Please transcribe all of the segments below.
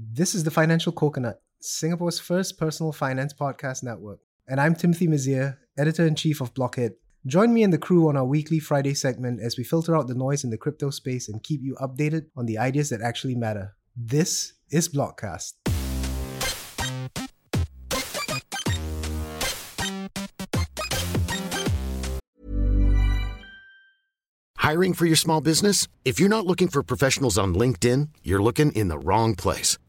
This is the Financial Coconut, Singapore's first personal finance podcast network. And I'm Timothy Mazier, editor in chief of Blockhead. Join me and the crew on our weekly Friday segment as we filter out the noise in the crypto space and keep you updated on the ideas that actually matter. This is Blockcast. Hiring for your small business? If you're not looking for professionals on LinkedIn, you're looking in the wrong place.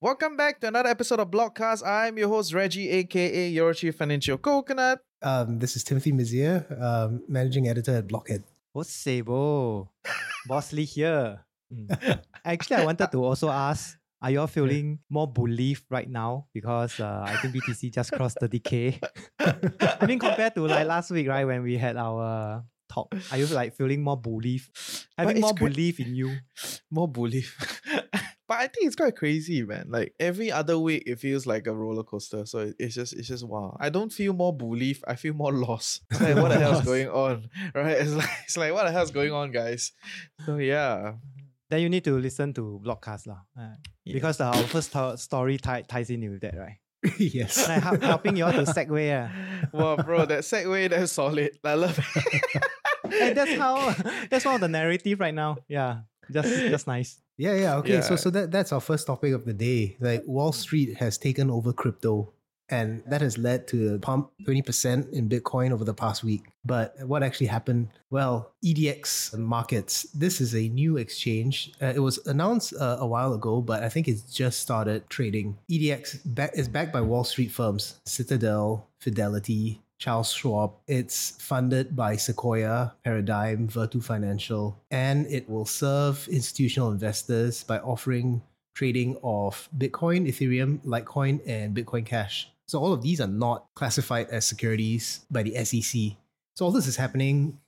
Welcome back to another episode of Blockcast. I'm your host, Reggie, aka your chief financial coconut. Um, this is Timothy Mazier, um, managing editor at Blockhead. What's Sabo? Boss Lee here. Mm. Actually, I wanted to also ask, are you all feeling more bullish right now? Because uh, I think BTC just crossed 30k. I mean, compared to like last week, right, when we had our talk, are you like feeling more bullish? Having more great- belief in you? More bullish. But I think it's quite crazy, man. Like every other week, it feels like a roller coaster. So it's just, it's just wow. I don't feel more bullish. I feel more lost. Like, what the hell's going on, right? It's like, it's like, what the hell's going on, guys? So yeah, Then you need to listen to Blockcast lah. Uh, Yeah. Because our first to- story tie- ties in with that, right? yes. Like help- helping you all to segue. Uh. wow, bro, that segue that's solid. I love it. And that's how, that's one of the narrative right now. Yeah, just, just nice. Yeah, yeah. Okay, so so that that's our first topic of the day. Like Wall Street has taken over crypto, and that has led to a pump twenty percent in Bitcoin over the past week. But what actually happened? Well, EDX markets. This is a new exchange. Uh, it was announced uh, a while ago, but I think it's just started trading. EDX back, is backed by Wall Street firms: Citadel, Fidelity. Charles Schwab. It's funded by Sequoia, Paradigm, Virtu Financial, and it will serve institutional investors by offering trading of Bitcoin, Ethereum, Litecoin, and Bitcoin Cash. So all of these are not classified as securities by the SEC. So all this is happening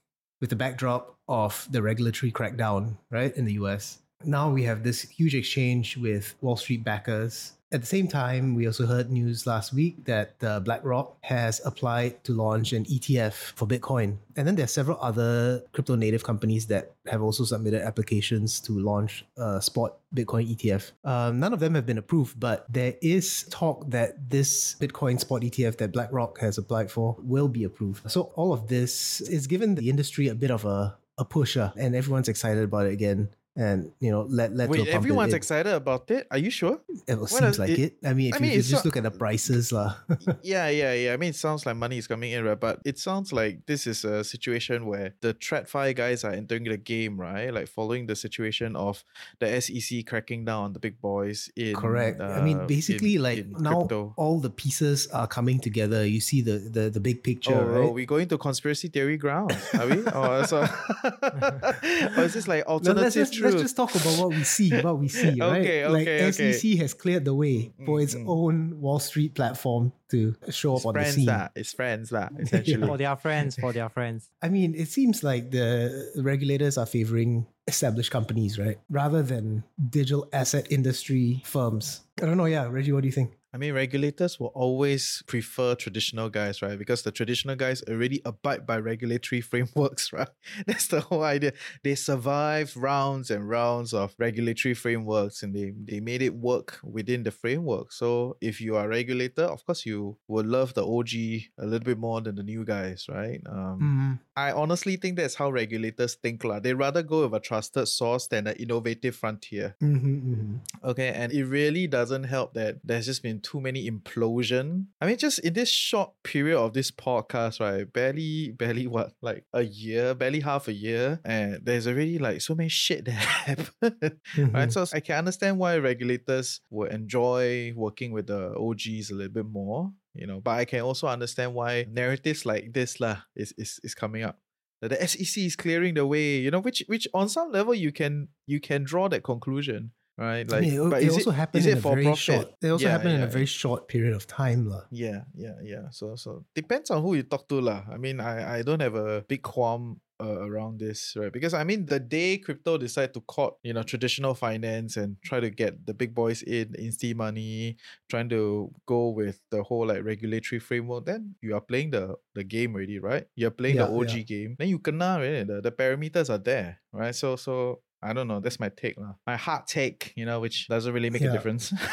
with the backdrop of the regulatory crackdown, right, in the US. Now we have this huge exchange with Wall Street backers. At the same time, we also heard news last week that uh, BlackRock has applied to launch an ETF for Bitcoin. And then there are several other crypto native companies that have also submitted applications to launch a spot Bitcoin ETF. Um, none of them have been approved, but there is talk that this Bitcoin spot ETF that BlackRock has applied for will be approved. So all of this is given the industry a bit of a, a pusher, and everyone's excited about it again. And you know, let let Wait, everyone's excited about it. Are you sure? It What seems like it- it. I mean, if I you, mean, you just not- look at the prices, lah. yeah, yeah, yeah. I mean, it sounds like money is coming in, right? But it sounds like this is a situation where the TradFi guys are entering the game, right? Like following the situation of the SEC cracking down on the big boys in Correct. I uh, mean, basically, in- like in now, crypto. all the pieces are coming together. You see the the, the big picture, Oh, right? are we going to conspiracy theory ground? Are we? or, so, or is this like alternative truth? Let's just talk about what we see. What we see, right? Okay, like okay, okay. SEC has cleared the way for its Mm, mm. own Wall Street platform to show it's up on the scene. that it's friends that essentially. For their friends, for their friends. I mean, it seems like the regulators are favoring established companies, right, rather than digital asset industry firms. I don't know. Yeah, Reggie, what do you think? I mean, regulators will always prefer traditional guys, right? Because the traditional guys already abide by regulatory frameworks, right? That's the whole idea. They survived rounds and rounds of regulatory frameworks and they, they made it work within the framework. So if you are a regulator, of course, you will love the OG a little bit more than the new guys, right? Um, Mm, I honestly think that's how regulators think. lah. They rather go with a trusted source than an innovative frontier. mhm, mhm. Okay, and it really doesn't help that there's just been too many implosion. I mean, just in this short period of this podcast, right? Barely, barely what, like a year, barely half a year, and there's already like so many shit that happened. Right, Mhm. so I can understand why regulators would enjoy working with the OGs a little bit more, you know. But I can also understand why narratives like this lah is is, is coming up. That the SEC is clearing the way, you know, which which on some level you can you can draw that conclusion. Right? I Like, mean, it, but it is also it, happened in a for very profit? short. It also Yeah, happened in a very short period of time, lah. Yeah, yeah, yeah. So, so depends on who you talk to, lah. I mean, I, I don't have a big qualm uh, around this, right? Because I mean, the day crypto decide to court, you know, traditional finance and try to get the big boys in, insti money, trying to go with the whole like regulatory framework, then you are playing the the game already, right? You're playing the OG yeah. game. Then you kena, right? The, the parameters are there, right? So, so I don't know. That's my take, lah. My hard take, you know, which doesn't really make a difference.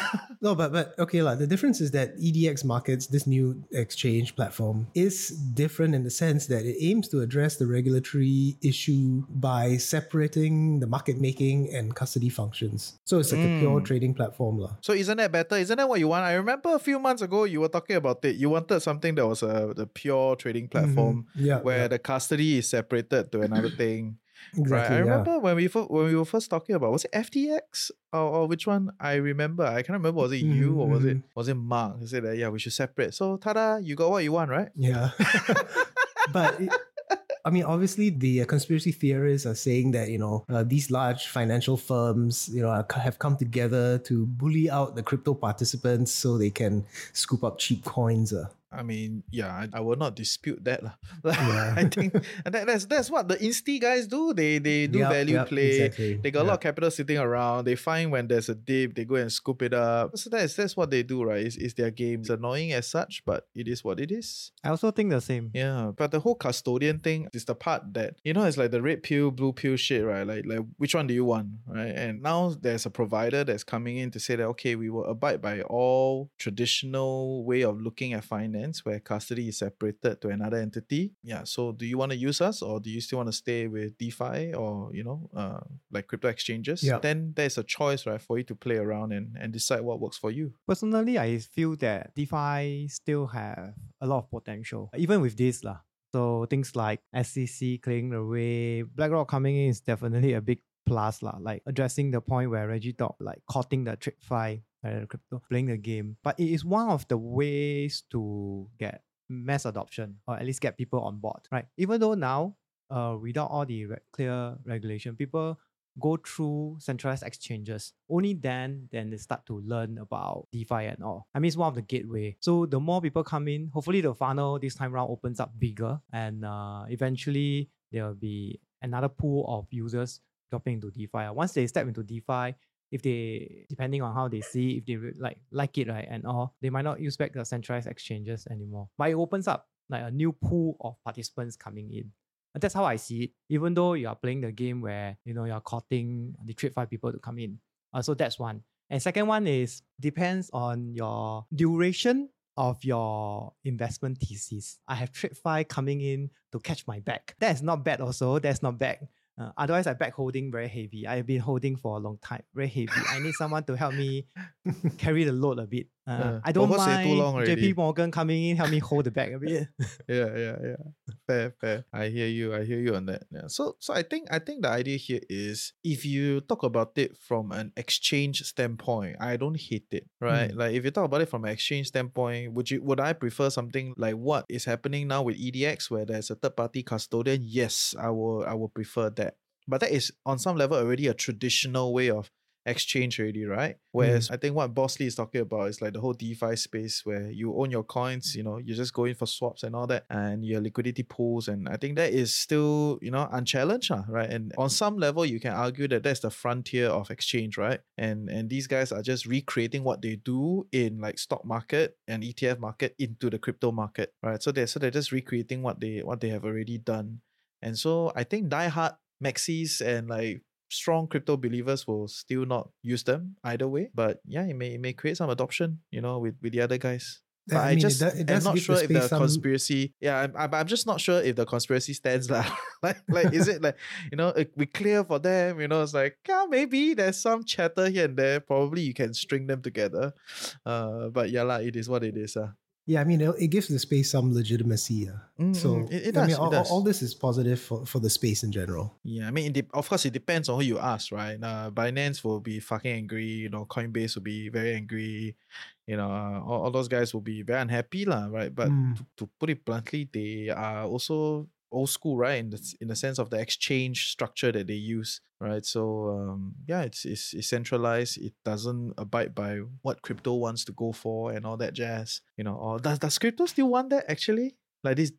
No, but but okay, lah. The difference is that EDX Markets, this new exchange platform, is different in the sense that it aims to address the regulatory issue by separating the market making and custody functions. So it's like a pure Mm. trading platform, lah. So isn't that better? Isn't that what you want? I remember a few months ago you were talking about it. You wanted something that was a the pure trading platform Mhm. Yeah, where yeah, the custody is separated to another thing. Exactly. right. I yeah. remember when we when we were first talking about was it FTX or, or which one? I remember. I can't remember. Was it you or was it Mhm. was it Mark? He said that yeah we should separate. So tada, you got what you want, right? Yeah. but it- I mean, obviously, the uh, conspiracy theorists are saying that you know uh, these large financial firms, you know, are, have come together to bully out the crypto participants so they can scoop up cheap coins. Uh. I mean, yeah, I, I will not dispute that. lah. Yeah. I think and that, that's that's what the Insti guys do. They they do Yep, value yep, play. exactly. They got a lot of capital sitting around. They find when there's a dip, they go and scoop it up. So that's that's what they do, right? It's, it's their game. It's annoying as such, but it is what it is. I also think the same. Yeah, but the whole custodian thing is the part that you know it's like the red pill, blue pill shit, right? Like like which one do you want, right? And now there's a provider that's coming in to say that okay, we will abide by all traditional way of looking at finance where custody is separated to another entity. Yeah, so do you want to use us or do you still want to stay with DeFi or you know, uh, like crypto exchanges? Yeah. Then there's a choice, right, for you to play around and and decide what works for you. Personally, I feel that DeFi still have a lot of potential, even with this lah. So things like SEC clearing the way, BlackRock coming in is definitely a big plus lah. Like addressing the point where Reggie talked, like cutting the TradFi, uh, crypto, playing the game. But it is one of the ways to get mass adoption or at least get people on board, right? Even though now, uh, without all the re- clear regulation, people go through centralized exchanges. Only then, then they start to learn about DeFi and all. I mean, it's one of the gateway. So the more people come in, hopefully the funnel this time round opens up bigger, and uh, eventually there will be another pool of users dropping into DeFi. Once they step into DeFi, if they depending on how they see, if they like like it right and all, they might not use back the centralized exchanges anymore. But it opens up like a new pool of participants coming in. And that's how I see it. Even though you are playing the game where you know you're courting the TradFi people to come in. Uh, so that's one. And second one is depends on your duration of your investment thesis. I have TradFi coming in to catch my back. That is not bad also. That's not bad. Uh, otherwise, I back holding very heavy. I've been holding for a long time, very heavy. I need someone to help me carry the load a bit. Uh, Uh, I don't mind too long. JP Morgan coming in, help me hold the bag a bit. yeah yeah yeah. Fair fair. I hear you i hear you on that yeah. So so i think i think the idea here is if you talk about it from an exchange standpoint i don't hate it right? Like if you talk about it from an exchange standpoint would you would i prefer something like what is happening now with edx where there's a third party custodian? Yes i will i will prefer that. But that is on some level already a traditional way of exchange already, right? Whereas mm. I think what Boss Lee is talking about is like the whole DeFi space where you own your coins, you know, you just go in for swaps and all that, and your liquidity pools. And I think that is still, you know, unchallenged, lah, right? And on some level, you can argue that that's the frontier of exchange, right? And and these guys are just recreating what they do in like stock market and ETF market into the crypto market, right? So they're so they're just recreating what they what they have already done. And so I think diehard maxis and like strong crypto believers will still not use them either way. But yeah, it may it may create some adoption, you know, with, with the other guys. But I, I mean, it just it am not sure if the some- conspiracy. Yeah, I'm, I'm I'm just not sure if the conspiracy stands lah. like like is it like you know it, we clear for them? You know, it's like yeah, maybe there's some chatter here and there. Probably you can string them together. Uh, but yeah lah, it is what it is. Uh. Yeah, I mean, it, it gives the space some legitimacy. Uh. Mm, So mm, it, it I does. mean, it all, does. all this is positive for, for the space in general. Yeah, I mean, it de- of course, it depends on who you ask, right? Uh, Binance will be fucking angry. You know, Coinbase will be very angry. You know, uh, all, all those guys will be very unhappy, lah, right? But Mm. to, to put it bluntly, they are also old school, right? In the in the sense of the exchange structure that they use, right? So um, yeah, it's, it's it's centralized. It doesn't abide by what crypto wants to go for and all that jazz. You know, or does does crypto still want that actually? Like this,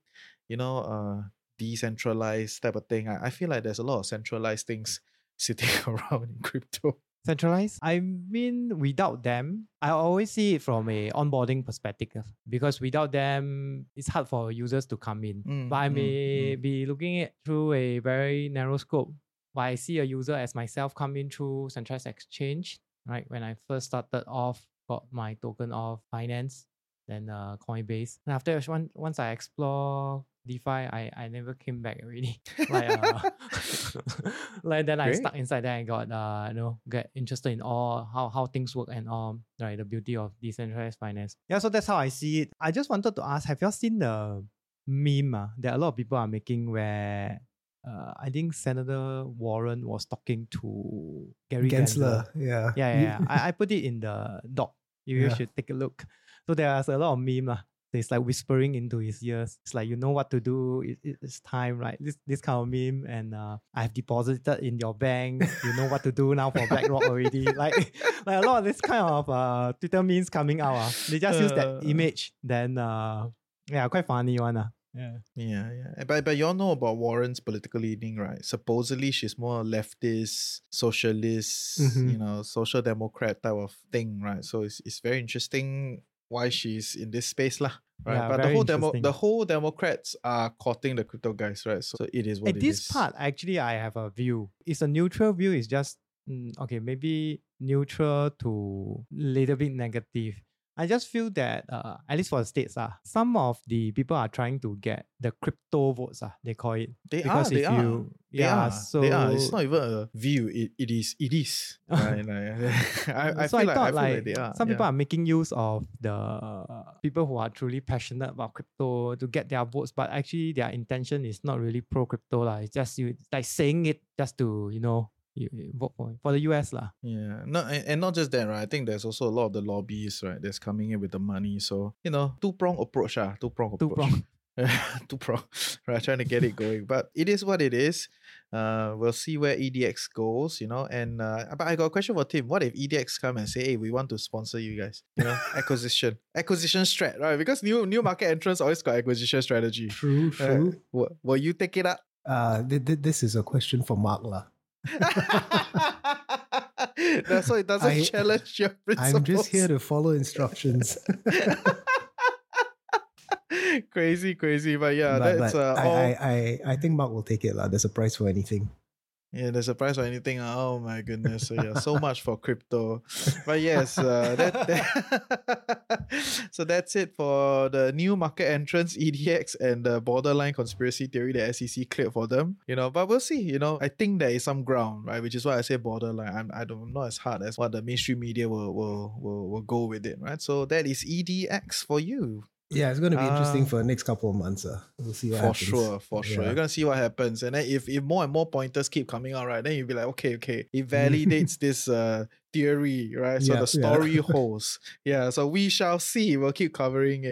you know, uh, decentralized type of thing. I, I feel like there's a lot of centralized things sitting around in crypto. Centralized. I mean, without them, I always see it from a onboarding perspective because without them, it's hard for users to come in. Mm, but I mm, may mm. be looking at through a very narrow scope. But I see a user as myself come in through centralized exchange. Right when I first started off, got my token of Binance, then uh, Coinbase. And after one, once I explore DeFi, I, I never came back already. like uh, like then I stuck inside there I got uh you know get interested in all how how things work and all right the beauty of decentralized finance. Yeah, so that's how I see it. I just wanted to ask, have you all seen the meme uh, that a lot of people are making where uh, I think Senator Warren was talking to Gary Gensler. Gensler. Yeah. Yeah, yeah, yeah. I, I put it in the doc. You Yeah. should take a look. So there's a lot of meme lah. It's like whispering into his ears. It's like you know what to do. It, it- it's time, right? This this kind of meme, and uh, I've deposited in your bank. You know what to do now for BlackRock already. Like like a lot of this kind of uh Twitter memes coming out. Uh, they just use that Uh. image. Then uh, yeah, quite funny one. Uh. Yeah. Yeah, yeah. But but y'all know about Warren's political leaning, right? Supposedly she's more leftist, socialist, Mhm. you know, social democrat type of thing, right? So it's it's very interesting why she's in this space, lah. Right. Yeah, but the whole demo the whole Democrats are courting the crypto guys, right? So it is what At it this is. part, actually, I have a view. It's a neutral view. It's just mm, okay, maybe neutral to little bit negative. I just feel that uh, at least for the states, uh, some of the people are trying to get the crypto votes. Uh, they call it. They because are, they if are. you They yeah, are. so they are. It's not even a view. It, it is. It is. right? Like, I, I so feel I like, I thought like, like they are. some people are making use of the uh, people who are truly passionate about crypto to get their votes, but actually their intention is not really pro crypto lah. It's just you like saying it just to you know you, you vote for for the US lah. Yeah, no, and, and not just that, right? I think there's also a lot of the lobbies, right? That's coming in with the money. So you know, two prong approach, ah, two prong Two approach. two prong, right? Trying to get it going, but it is what it is. Uh, we'll see where EDX goes, you know. And uh, but I got a question for Tim. What if EDX come and say, "Hey, we want to sponsor you guys," you know, acquisition, acquisition strat, right? Because new new market entrants always got acquisition strategy. True, right? true. Will, will you take it up? Uh, th- th- this is a question for Mark lah. That's why it doesn't I- challenge your principles. I'm just here to follow instructions. crazy, crazy, but yeah, but that's but uh, I, all. I, I, I think Mark will take it lah. There's a price for anything. Yeah, there's a price for anything. Oh my goodness. So yeah, so much for crypto. But yes, uh, that, that- so that's it for the new market entrance, EDX, and the borderline conspiracy theory that SEC cleared for them. You know, but we'll see. You know, I think there is some ground, right? Which is why I say borderline. I'm I don't I'm not as hard as what the mainstream media will will will, will go with it, right? So that is EDX for you. Yeah, it's going to be interesting Uh, for the next couple of months. Uh. We'll see what for happens. sure, for sure. Yeah. You're gonna see what happens, and then if if more and more pointers keep coming out, right, then you'll be like, okay, okay, it validates this uh theory, right? So Yeah, the yeah. story holds. Yeah, so we shall see. We'll keep covering it.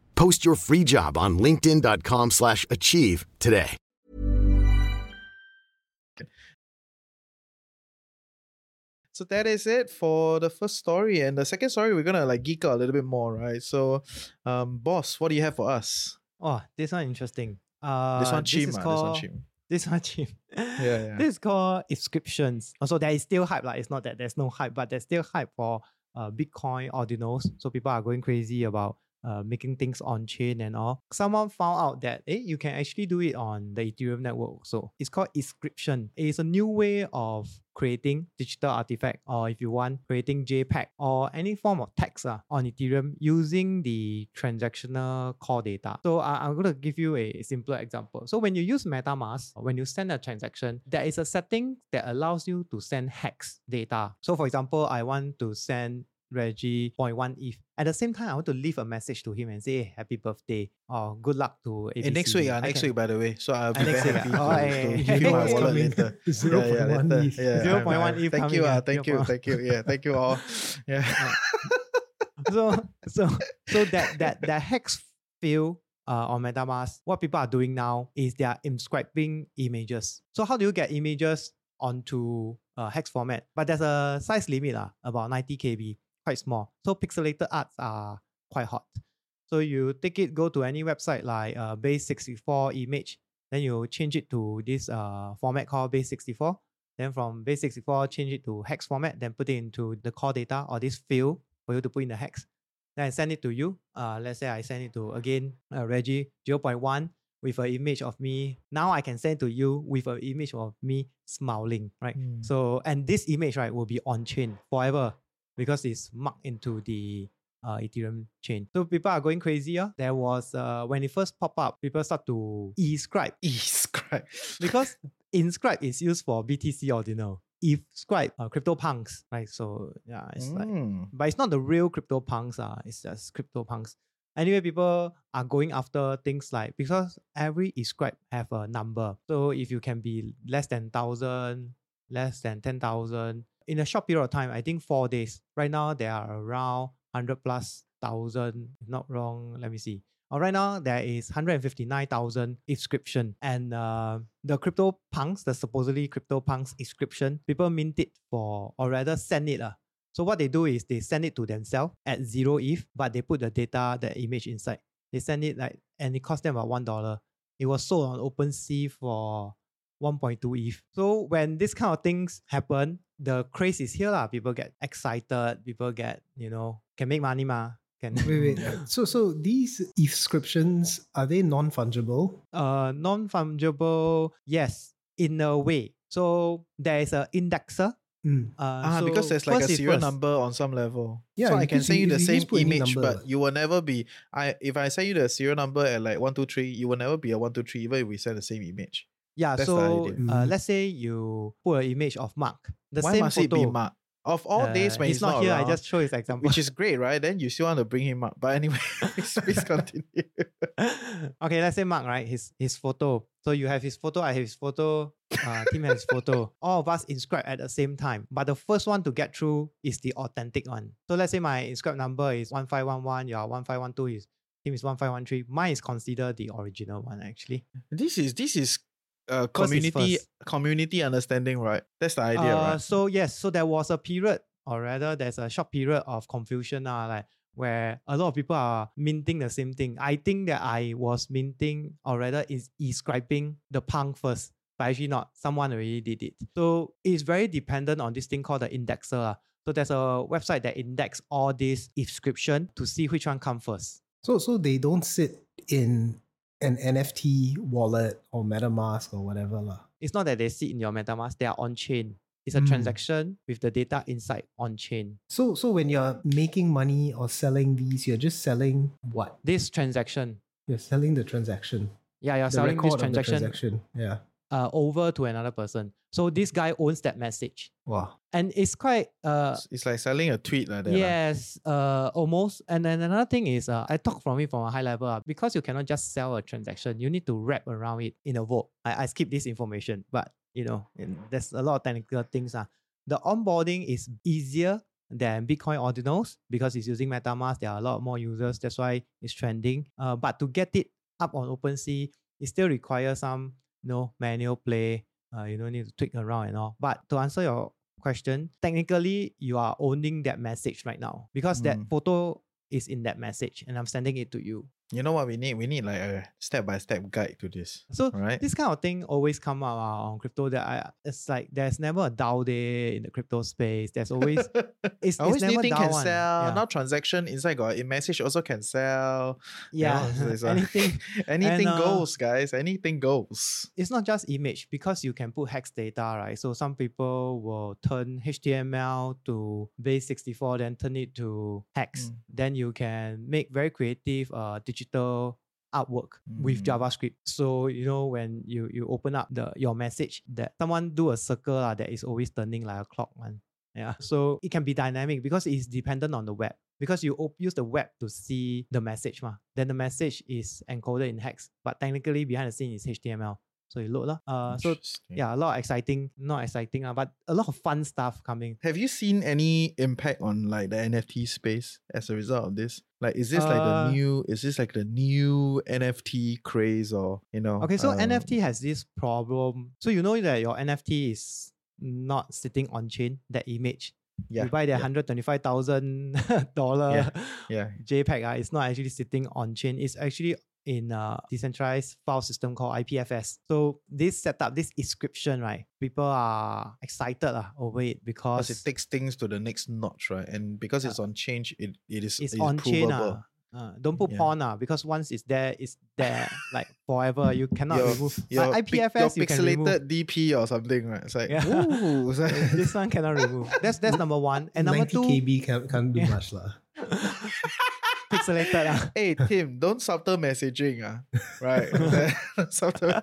Post your free job on linkedin.com/achieve slash achieve today. So that is it for the first story, and the second story we're gonna like geek out a little bit more, right? So, um, boss, what do you have for us? Oh, this one interesting. Uh, this one cheap, is ah, this one cheap. This one cheap. Yeah, yeah. This is called inscriptions. Also, there is still hype. Like it's not that there's no hype, but there's still hype for uh Bitcoin ordinals. So people are going crazy about uh, making things on chain and all. Someone found out that eh, you can actually do it on the Ethereum network. So it's called inscription. It's a new way of creating digital artifact, or if you want, creating JPEG or any form of text uh, on Ethereum using the transactional call data. So uh, I'm going to give you a simpler example. So when you use MetaMask, when you send a transaction, there is a setting that allows you to send hex data. So for example, I want to send Reggie 0.1 ETH. At the same time, I want to leave a message to him and say hey, happy birthday or good luck to ABC. Eh, next week, uh, next can- week, by the way. So I'll be Ah, next very week, happy ah. Oh, to, yeah, to yeah, give yeah. you my wallet later. 0.1 later. ETH. Yeah, 0.1 alright. ETH Thank you, yeah. uh, thank you, thank you. Yeah, thank you all. Yeah. so so so that that that hex field uh, on MetaMask, what people are doing now is they are inscribing images. So how do you get images onto uh, hex format? But there's a size limit, uh, about 90 KB, quite small. So pixelated arts are quite hot. So you take it, go to any website like uh, Base64 image, then you change it to this uh, format called Base64. Then from Base64, change it to hex format, then put it into the call data or this field for you to put in the hex. Then I send it to you. Uh, let's say I send it to again uh, Reggie 0.1 with an image of me. Now I can send to you with an image of me smiling, right? Mm. So and this image right will be on chain forever because it's marked into the uh, Ethereum chain. So people are going crazy. Uh. There was uh, when it first popped up, people start to e-scribe E-scribe. because inscribe is used for BTC ordinal. If scribe uh, CryptoPunks, right? So yeah, it's like Mm. but it's not the real crypto punks uh, it's just crypto punks anyway people are going after things like because every inscribe have a number so if you can be less than 1000 less than 10000 in a short period of time i think four days right now there are around 100 plus thousand if not wrong let me see uh, right now there is 159,000 inscription and uh, the crypto punks the supposedly crypto punks inscription people mint it for or rather send it uh, so what they do is they send it to themselves at zero ETH, but they put the data, the image inside. They send it like, and it cost them about one dollar. It was sold on OpenSea for 1.2 ETH. So when this kind of things happen, the craze is here lah. People get excited. People get you know can make money ma. Can Wait, wait. So, so these inscriptions are they non-fungible? uh non fungible. Yes, in a way. So there is a indexer. Mm. Uh, Ah, so because there's like a serial first. number on some level. Yeah, so I can send you you- the you same just put any image, number. but you will never be. I if I send you the serial number at like one two three, you will never be a one two three, even if we send the same image. Yeah, That's the so idea. uh, Mm. let's say you put an image of Mark. The Why same must photo. it be Mark? Of all days uh, when he's, he's, not, here, around, I just show his example. which is great, right? Then you still want to bring him up. But anyway, please, please continue. okay, let's say Mark, right? His his photo. So you have his photo, I have his photo, uh, Tim has his photo. All of us inscribe at the same time. But the first one to get through is the authentic one. So let's say my inscribe number is 1511, your 1512 is Tim is 1513. Mine is considered the original one actually. this is this is uh, community community understanding, right? That's the idea, Uh, right? So yes, so there was a period, or rather, there's a short period of confusion uh, like where a lot of people are minting the same thing. I think that I was minting, or rather, is inscribing the punk first, but actually not. Someone already did it. So it's very dependent on this thing called the indexer. uh. So there's a website that index all this inscription to see which one come first. So, so they don't sit in an NFT wallet or MetaMask or whatever lah. It's not that they sit in your MetaMask; they are on chain. It's a Mm. transaction with the data inside on chain. So, so when you're making money or selling these, you're just selling what? This transaction, You're selling the transaction. yeah, you're the selling this transaction transaction. Yeah. uh, over to another person. So this guy owns that message, Wow. and it's quite uh It's- like selling a tweet like that. yes uh almost. And then another thing is uh, I talk from it from a high level uh, because you cannot just sell a transaction. You need to wrap around it in a vote. I, I skip this information, but you know and there's a lot of technical things. Uh. The onboarding is easier than Bitcoin ordinals because it's using MetaMask. There are a lot more users. That's why it's trending. Uh, but to get it up on OpenSea, it still requires some you know, manual play. Uh, you don't need to tweak around and all. But to answer your question, technically you are owning that message right now because that Mm. photo is in that message and I'm sending it to you. You know what we need? We need like a step by step guide to this. So Right. this kind of thing always come up uh, on crypto. That I, it's like there's never a dull day in the crypto space. There's always it's, Always it's never anything dull can one. sell. Yeah. Now transaction inside got a message also can sell. You yeah, know, so it's, uh, anything. anything uh, goes, guys. Anything goes. It's not just image because you can put hex data, right? So some people will turn HTML to base64, then turn it to hex. Mm. Then you can make very creative uh, digital artwork with Mm. JavaScript. So you know when you you open up the your message that someone do a circle uh, that is always turning like a clock one. Yeah. So it can be dynamic because it's dependent on the web. Because you op- use the web to see the message, ma. then the message is encoded in hex, but technically behind the scene is HTML. So you load lah. Uh, so yeah, a lot of exciting, not exciting, uh, but a lot of fun stuff coming. Have you seen any impact on like the NFT space as a result of this? Like, is this like Uh, the new? Is this like the new NFT craze, or you know? Okay, so um, NFT has this problem. So you know that your NFT is not sitting on chain, that image. Yeah, you buy the yeah, hundred twenty five thousand dollar yeah. JPEG, uh, it's not actually sitting on chain. It's actually in a decentralized file system called IPFS. So this setup, this inscription, right? People are excited uh, over it because Because it takes things to the next notch, right? And because it's on chain, it it is it's it is on chain. Uh, uh, don't put Yeah. pawn uh, because once it's there, it's there like forever. You cannot your, remove. your, Like pic- your IPFS, you can pixelated DP or something, right? It's like, Yeah. ooh, it's like- this one cannot remove. That's that's number one. And number 90 two, KB can't, can't do Yeah. much lah. Pixelated. Uh. hey Tim, don't subtle messaging, ah, right? subtle.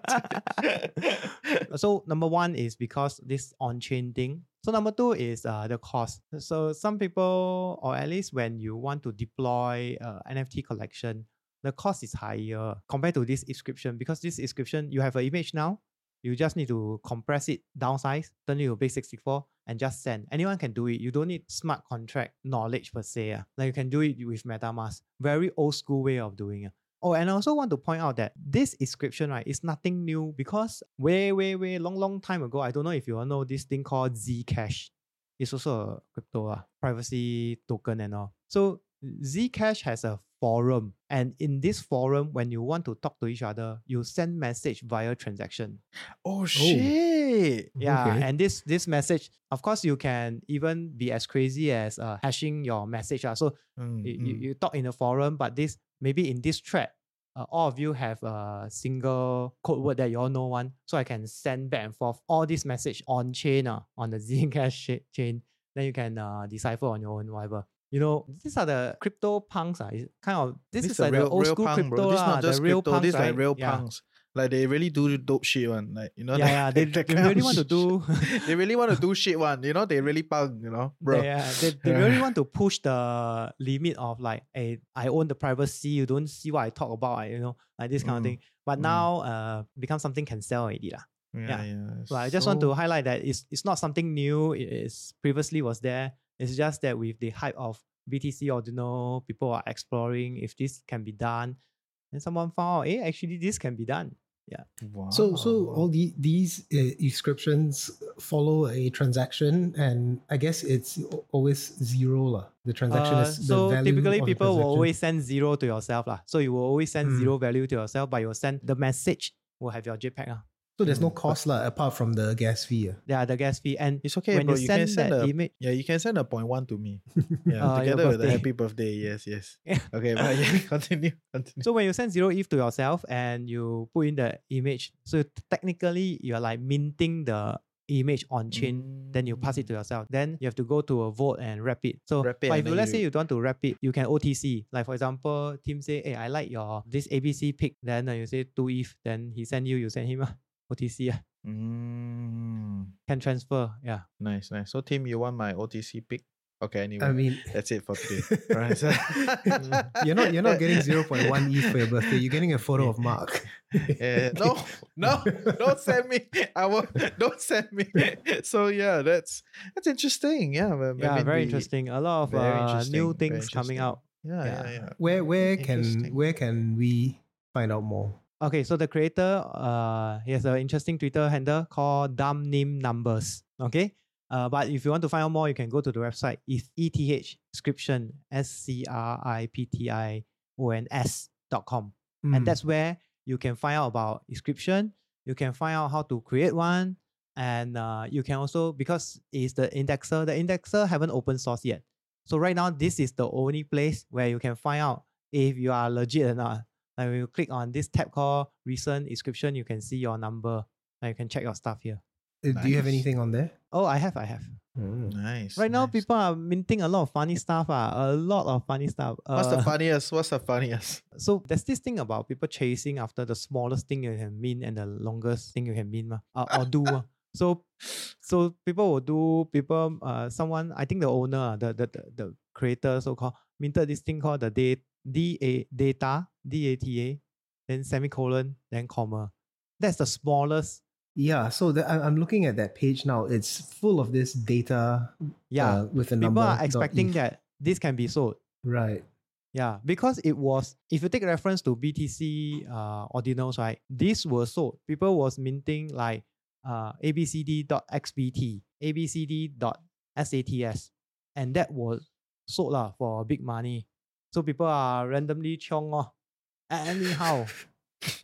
so number one is because this on-chain thing. So number two is uh, the cost. So some people, or at least when you want to deploy uh, NFT collection, the cost is higher compared to this inscription because this inscription you have an image now. You just need to compress it, downsize, turn it to base 64, and just send. Anyone can do it. You don't need smart contract knowledge per se. ah. Like you can do it with MetaMask. Very old school way of doing it. Oh, and I also want to point out that this inscription, right, is nothing new because way, way, way, long, long time ago, I don't know if you all know this thing called Zcash. It's also a crypto uh, privacy token and all. So Zcash has a forum, and in this forum, when you want to talk to each other, you send message via transaction. oh shit! Yeah, Okay. and this this message, of course, you can even be as crazy as uh, hashing your message. Uh. So Mm, you, you, mm. you talk in a forum, but this maybe in this thread, uh, all of you have a single code word that you all know one. So I can send back and forth all this message on chain, uh, on the Zcash chain. Then you can uh, decipher on your own, whatever. You know, these are the crypto punks. Uh, kind of this, is the like the old school punk, crypto, bro. This not just real crypto. punks, this right? like real yeah. punks. Like they really do dope shit one. Like you know. Yeah, yeah, they, that they really want to do. they really want to do shit one. You know, they really punk. You know, bro. They, uh, they, they really want to push the limit of like, hey, I own the privacy. You don't see what I talk about. You know, like this kind of Mm, thing. But mm. now, uh, become something can sell already lah. Yeah, yeah. So I just want to highlight that it's it's not something new. It is previously was there. It's just that with the hype of BTC Ordinal, people are exploring if this can be done. And someone found out, hey, actually this can be done. Yeah. Wow. So, so all the, these uh, inscriptions follow a transaction, and I guess it's always zero lah. The transaction Uh, is the so value typically people will always send zero to yourself lah. So you will always send Hmm. zero value to yourself, but you'll send the message will have your JPEG. ah. So there's no Mm. cost lah apart from the gas fee. ah. Yeah, the gas fee. And it's okay, when bro. you You, send can send that a image, yeah. You can send a point one to me. Yeah, Uh, together with a birthday. happy birthday. Yes, yes. Okay, but yeah, continue, continue. So when you send zero ETH to yourself and you put in the image, so technically you're like minting the image on chain. Then you pass it to yourself. Then you have to go to a vote and wrap it. So Wrap it but if you let's say you- you don't want to wrap it, you can OTC. Like for example, Tim say, "Hey, I like your this ABC pick." Then uh, you say two ETH. Then he send you, you send him. ah. OTC Yeah. Mm, can transfer. Yeah. nice, nice. So, Tim, you want my OTC pick? Okay, anyway, I mean, that's it for today. right. so- you're not you're not getting 0.1 ETH for your birthday. You're getting a photo of Mark. Eh, no, no, don't send me. I will. Don't send me. So yeah, that's that's interesting. Yeah, I Yeah, very the- interesting. A lot of uh, interesting, new things coming out. Yeah, Yeah. yeah, yeah. Where where can where can we find out more? Okay, so the creator, uh, he has an interesting Twitter handle called Dumb Name Numbers. Okay, uh, but if you want to find out more, you can go to the website. It's ETH Scription S C R I P T I O N S inscription.com. Mm. And that's where you can find out about inscription. You can find out how to create one. And uh, you can also, because it's the indexer, the indexer haven't open source yet. So right now, this is the only place where you can find out if you are legit or not. Like when you click on this tab called recent inscription, you can see your number and you can check your stuff here. Uh, Do you have anything on there? Oh, I have, I have. Mm. Nice. Right now, nice. people are minting a lot of funny stuff. Ah, a lot of funny stuff. What's the Uh, funniest? What's the funniest? So there's this thing about people chasing after the smallest thing you can mint and the longest thing you can mint, mah, uh, or do. mah. So, so people will do. People, uh, someone I think the owner, ah, the the the, the creator, so called minted this thing called the da- data D A T A, then semicolon, then comma. That's the smallest. Yeah, so the, I'm looking at that page now. It's full of this data Yeah, uh, with a people number. are dot expecting that this can be sold. Right. Yeah, because it was if you take reference to BTC uh ordinals, right? This was sold. People was minting like uh abcd.xbt, abcd.sats, and that was sold lah for big money. So people are randomly chong oh. Anyhow.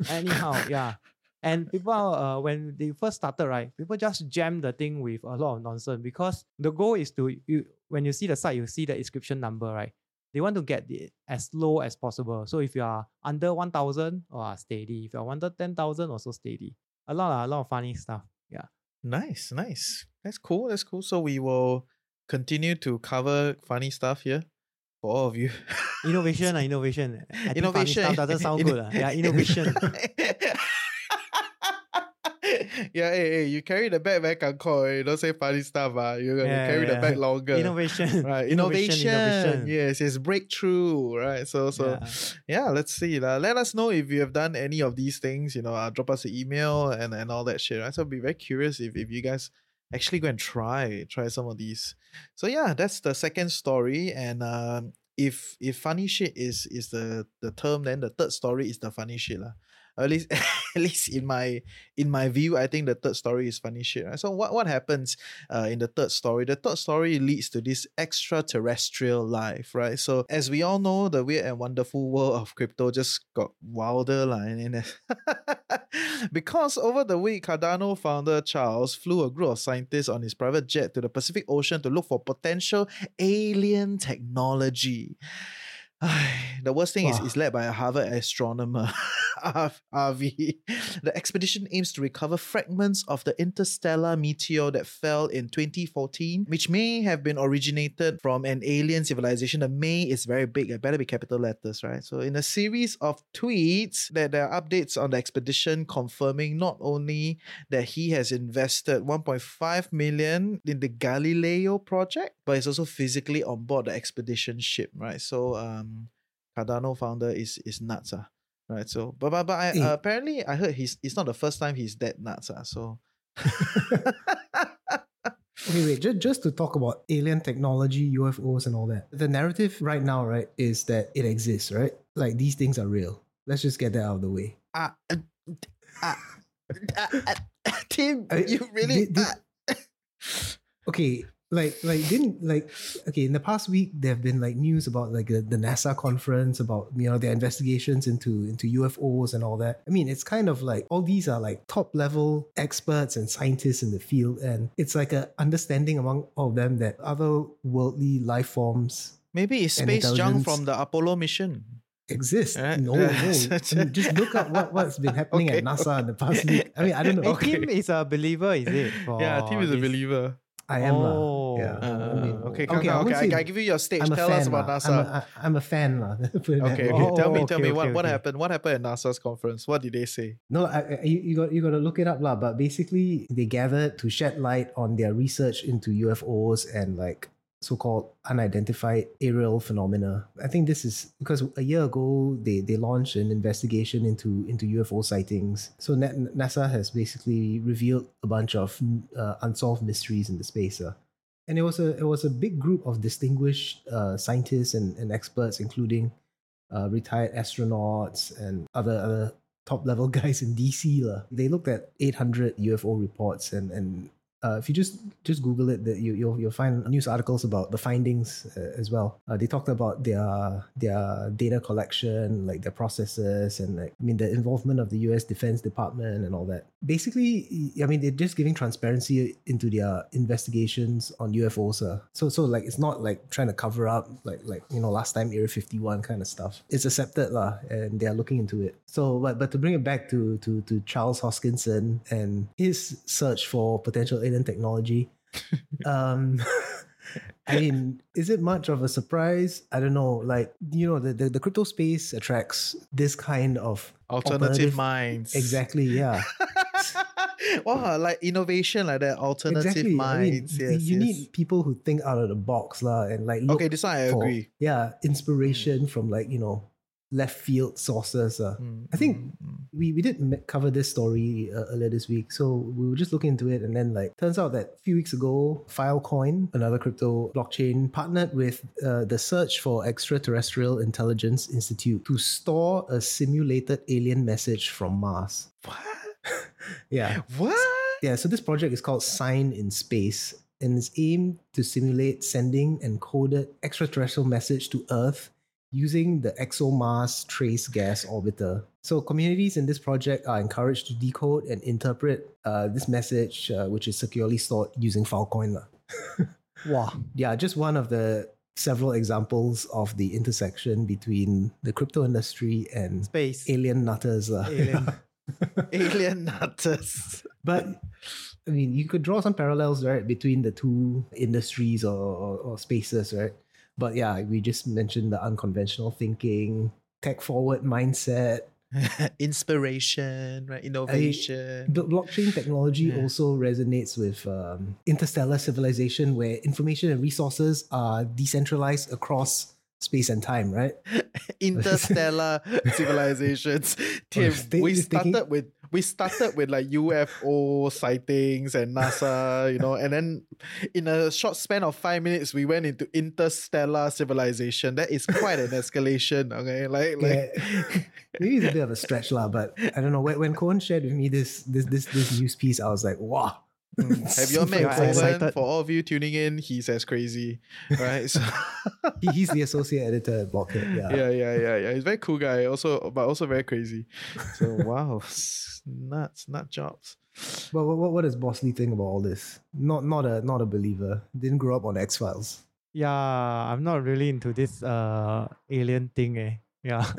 anyhow, yeah. And people, uh, when they first started, right, people just jam the thing with a lot of nonsense because the goal is to, you, when you see the site, you see the inscription number, right? They want to get it as low as possible. So if you are under 1,000, or steady. If you are under 10,000, also steady. A lot, a lot of funny stuff. Yeah. Nice, nice. That's cool. That's cool. So we will continue to cover funny stuff here for all of you. Innovation, uh, innovation. I innovation. doesn't sound good. uh. Yeah, innovation. yeah, hey, hey, you carry the bag very kangkor, You don't say funny stuff. Ah, You, you Yeah, carry the bag longer. innovation. Right, Innovation, innovation. innovation. Yes, it's breakthrough. Right. So, so Yeah. yeah, let's see. lah. Let us know if you have done any of these things. You know, uh, drop us an email and, and all that shit. Right. So I'll be very curious if, if you guys actually go and try try some of these. So yeah, that's the second story. And um, if if funny shit is is the the term, then the third story is the funny shit lah. At least at least in my in my view, I think the third story is funny shit. Right? So what what happens uh, in the third story? The third story leads to this extraterrestrial life, right? So as we all know, the weird and wonderful world of crypto just got wilder. And, and because over the week, Cardano founder Charles flew a group of scientists on his private jet to the Pacific Ocean to look for potential alien technology. The worst thing is Wow. it's led by a Harvard astronomer, Avi. The expedition aims to recover fragments of the interstellar meteor that fell in 2014, which may have been originated from an alien civilization. The may is very big, it better be capital letters, right? So, in a series of tweets, that there are updates on the expedition confirming not only that he has invested 1.5 million in the Galileo project, but he's also physically on board the expedition ship, right? So, um, Cardano founder is is nuts, ah, right? So, but but, but I, Eh. uh, apparently I heard he's it's not the first time he's that nuts, ah. So, Okay, wait, just, just to talk about alien technology, UFOs, and all that. The narrative right now, right, is that it exists, right? Like these things are real. Let's just get that out of the way. ah, uh, ah, ah, ah, Tim, I- you really. did- did- ah. Okay, like like didn't like okay in the past week there have been like news about like the, the NASA conference about you know their investigations into into UFOs and all that. I mean it's kind of like all these are like top level experts and scientists in the field and it's like a understanding among all of them that other worldly life forms Maybe it's space junk from the Apollo mission. exist. Right. No, no. I mean, just look up what, what's been happening Okay. at NASA in the past week. I mean, I don't know. Hey, Tim is a believer, is it? yeah, Tim is a believer. I am. Oh. yeah. Uh, I mean, okay, okay, come on, okay, I, I give you your stage. Tell us about. NASA. I'm a, I- I'm a fan. lah. Put it that Okay, okay. tell me, Oh, tell okay, me what, okay, what happened. What happened at NASA's conference? What did they say? No, I, you, you got you got to look it up, lah. But basically, they gathered to shed light on their research into UFOs and like so-called unidentified aerial phenomena. I think this is because a year ago they they launched an investigation into into UFO sightings. So NASA has basically revealed a bunch of uh, unsolved mysteries in the space. Uh. And it was a it was a big group of distinguished uh, scientists and, and experts, including uh, retired astronauts and other other top level guys in DC. lah. They looked at 800 UFO reports and and Uh, if you just just Google it, that you you'll, you'll find news articles about the findings uh, as well. Uh, they talked about their their data collection, like their processes, and like I mean the involvement of the U.S. Defense Department and all that. Basically, I mean they're just giving transparency into their investigations on UFOs. Uh. So so like it's not like trying to cover up like like you know last time Area 51 kind of stuff. It's accepted lah, and they are looking into it. So but but to bring it back to to to Charles Hoskinson and his search for potential technology. um, I mean, is it much of a surprise? I don't know. Like, you know, the, the, the crypto space attracts this kind of Alternative, minds. Exactly, yeah. wow, like innovation like that. Alternative exactly. minds. I mean, yes, you yes. need people who think out of the box lah, and like Okay, this one I for, agree. Yeah, inspiration from like you know left field sources. Uh. Mm, I think mm, mm. we, we did cover this story uh, earlier this week. So we were just looking into it. And then, like, turns out that a few weeks ago, Filecoin, another crypto blockchain, partnered with uh, the Search for Extraterrestrial Intelligence Institute to store a simulated alien message from Mars. What? Yeah. What? Yeah. So this project is called Sign in Space and is aimed to simulate sending encoded extraterrestrial message to Earth using the ExoMars Trace Gas Orbiter. So communities in this project are encouraged to decode and interpret uh, this message, uh, which is securely stored using Filecoin. Wow. Yeah, just one of the several examples of the intersection between the crypto industry and Space. alien nutters. lah. Alien. Alien nutters. but I mean, you could draw some parallels, right, between the two industries or, or, or spaces, right? But yeah, we just mentioned the unconventional thinking, tech forward mindset. Inspiration, right? Innovation. The blockchain technology Yeah. also resonates with um, interstellar civilization, where information and resources are decentralized across space and time, right? interstellar civilizations. Tim, stay- we started with we started with like UFO sightings and NASA, you know, and then in a short span of five minutes, we went into interstellar civilization. That is quite an escalation. Okay, like like Yeah. Maybe it's a bit of a stretch, lah, but I don't know. When, when Cohen shared with me this this this this news piece, I was like, wow. Mm. Have you met Super Cohen? excited. For all of you tuning in, he's as crazy, right? So, He, he's the associate editor at Blockhead. Yeah. yeah, yeah, yeah, yeah. He's a very cool guy, also, but also very crazy. So wow, s- nuts, nut jobs. But what, what, what does Bosley think about all this? Not not a not a believer. Didn't grow up on X Files. Yeah, I'm not really into this uh alien thing, eh. Yeah.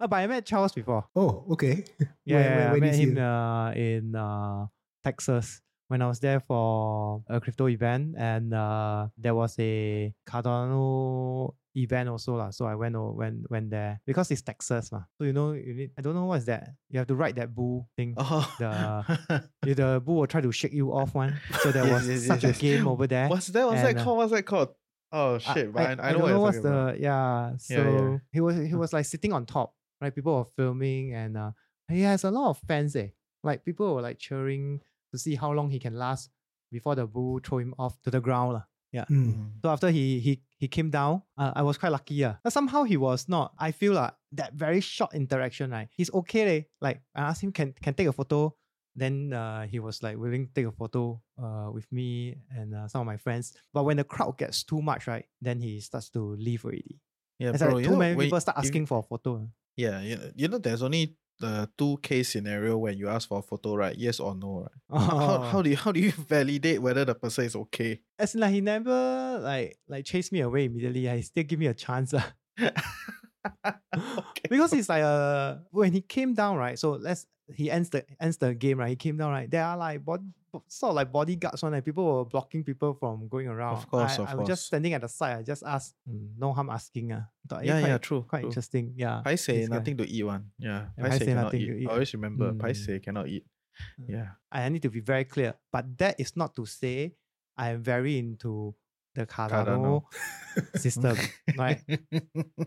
Uh, but I met Charles before. Oh, okay. Yeah, Where- yeah, where- I met him him? uh, in uh, Texas when I was there for a crypto event, and uh, there was a Cardano event also lah. So I went o- went went there because it's Texas ma. So you know you need I don't know what's that. You have to ride that bull thing. Oh, The the bull will try to shake you off one. So there Yes, was yes, such yes, a game over there. What's that? What's that And, uh, called? What's that called? Oh I- shit! but I, I, know don't know what's talking about. the yeah. So Yeah, yeah. he was he was like sitting on top, right? People were filming, and uh, he has a lot of fans. Eh, like people were like cheering to see how long he can last before the bull throw him off to the ground. lah. Yeah. Mm. So after he he he came down, uh, I was quite lucky. Yeah. But somehow he was not. I feel like that very short interaction, right? He's okay. leh. Like I asked him, can can take a photo. Then uh, he was like willing to take a photo uh, with me and uh, some of my friends. But when the crowd gets too much, right, then he starts to leave already. Yeah, It's bro. like too know, many when- people start if- asking for a photo. Yeah, you know, you know, there's only the two case scenario when you ask for a photo, right? Yes or no, right? How, how Oh. do you how do you validate whether the person is okay? As in, like he never like like chased me away immediately. He still give me a chance. ah. okay. because it's like uh when he came down right so let's he ends the ends the game right he came down right there are like bod- bo- sort of like bodyguards one like people were blocking people from going around Of course, I, of I was just standing at the side I just asked mm, no harm asking uh. Thought, Yeah, quite, yeah, true, quite true. interesting yeah I say this guy. nothing to eat one. Yeah. Yeah, I say cannot nothing eat. to eat. Always remember, Mm. I say cannot eat. Mm. Yeah. I need to be very clear but that is not to say I am very into the Cardano, Cardano. system right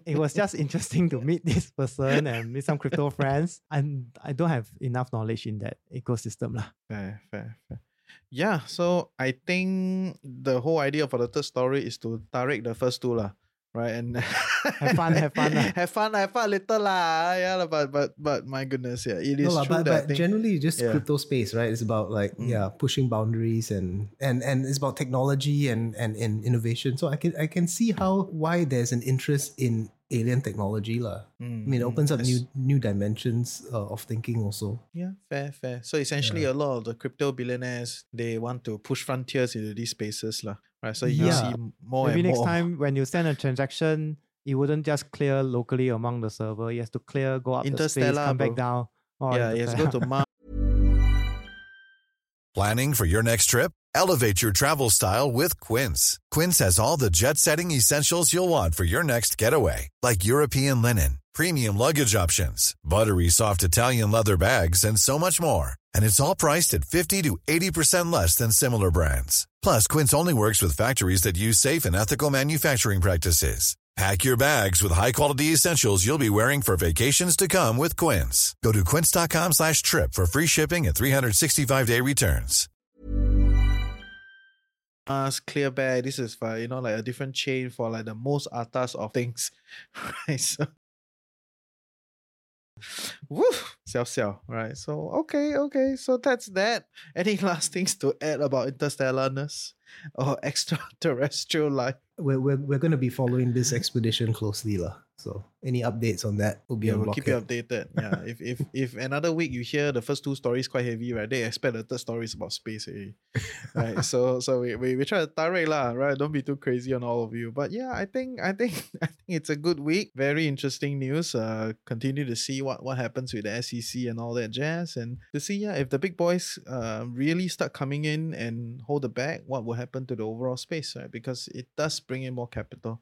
it was just interesting to meet this person and meet some crypto friends. And I don't have enough knowledge in that ecosystem. lah. Fair, fair, fair. Yeah, so I think the whole idea for the third story is to direct the first two lah. Right? And Have fun, have fun lah. have fun, have fun a little lah. Yeah, but but but my goodness, yeah, it is No true but, that but think- generally just yeah. crypto space, right? It's about like Mm. yeah, pushing boundaries and and and it's about technology and and, and innovation. So I can I can see how why there's an interest in alien technology lah. I mean, it Mm, opens up new new dimensions uh, of thinking also. Yeah, fair, fair. So essentially, a lot of the crypto billionaires they want to push frontiers into these spaces, lah. Right. So you Yeah. see more Maybe and next more. time when you send a transaction, it wouldn't just clear locally among the server. It has to clear, go up the space, Interstellar, come back down. Oh, yeah, you have to go to Mars. Planning for your next trip? Elevate your travel style with Quince. Quince has all the jet setting essentials you'll want for your next getaway, like European linen, premium luggage options, buttery soft Italian leather bags, and so much more. And it's all priced at 50 to 80% less than similar brands. Plus, Quince only works with factories that use safe and ethical manufacturing practices. Pack your bags with high-quality essentials you'll be wearing for vacations to come with Quince. Go to quince.com slash trip for free shipping and 365-day returns. Mars, clear bag. This is for you know like a different chain for like the most atas of things, right? So. Woo, xiao xiao, right? So okay, okay, so that's that. Any last things to add about interstellarness or extraterrestrial life? We're we're, we're going to be following this expedition closely lah. So any updates on that we'll be Yeah, we'll keep you updated. Yeah, if if if another week you hear the first two stories quite heavy, right? They expect the third story is about space, eh? right? So so we, we, we try to direct lah, right? Don't be too crazy on all of you. But yeah, I think I think I think it's a good week. Very interesting news. Uh, continue to see what what happens with the SEC and all that jazz, and to see yeah if the big boys uh really start coming in and hold the bag, what will happen to the overall space, right? Because it does bring in more capital.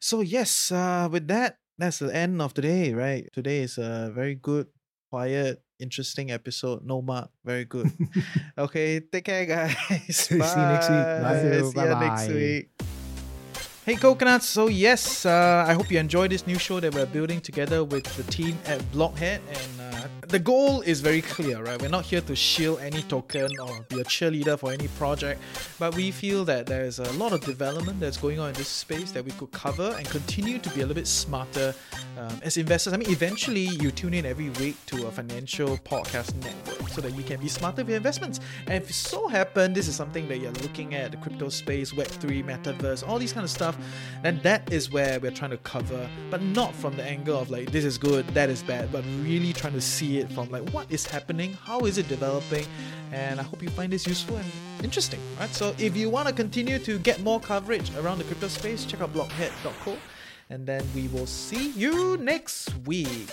So yes, uh, with that, that's the end of today, right? Today is a very good, quiet, interesting episode. No mark, very good. okay, take care, guys. See you next week. Bye. See you next Bye-bye. week. Hey coconuts, so yes, uh, I hope you enjoy this new show that we're building together with the team at Blockhead. And the goal is very clear, right? We're not here to shield any token or be a cheerleader for any project, but we feel that there's a lot of development that's going on in this space that we could cover and continue to be a little bit smarter um, as investors. I mean, eventually you tune in every week to a financial podcast network so that you can be smarter with your investments. And if it so happen this is something that you're looking at, the crypto space, Web3, metaverse, all these kind of stuff, then that is where we're trying to cover, but not from the angle of like this is good, that is bad, but really trying to see it from like what is happening, how is it developing, and I hope you find this useful and interesting, right? So if you want to continue to get more coverage around the crypto space, check out blockhead.co and then we will see you next week.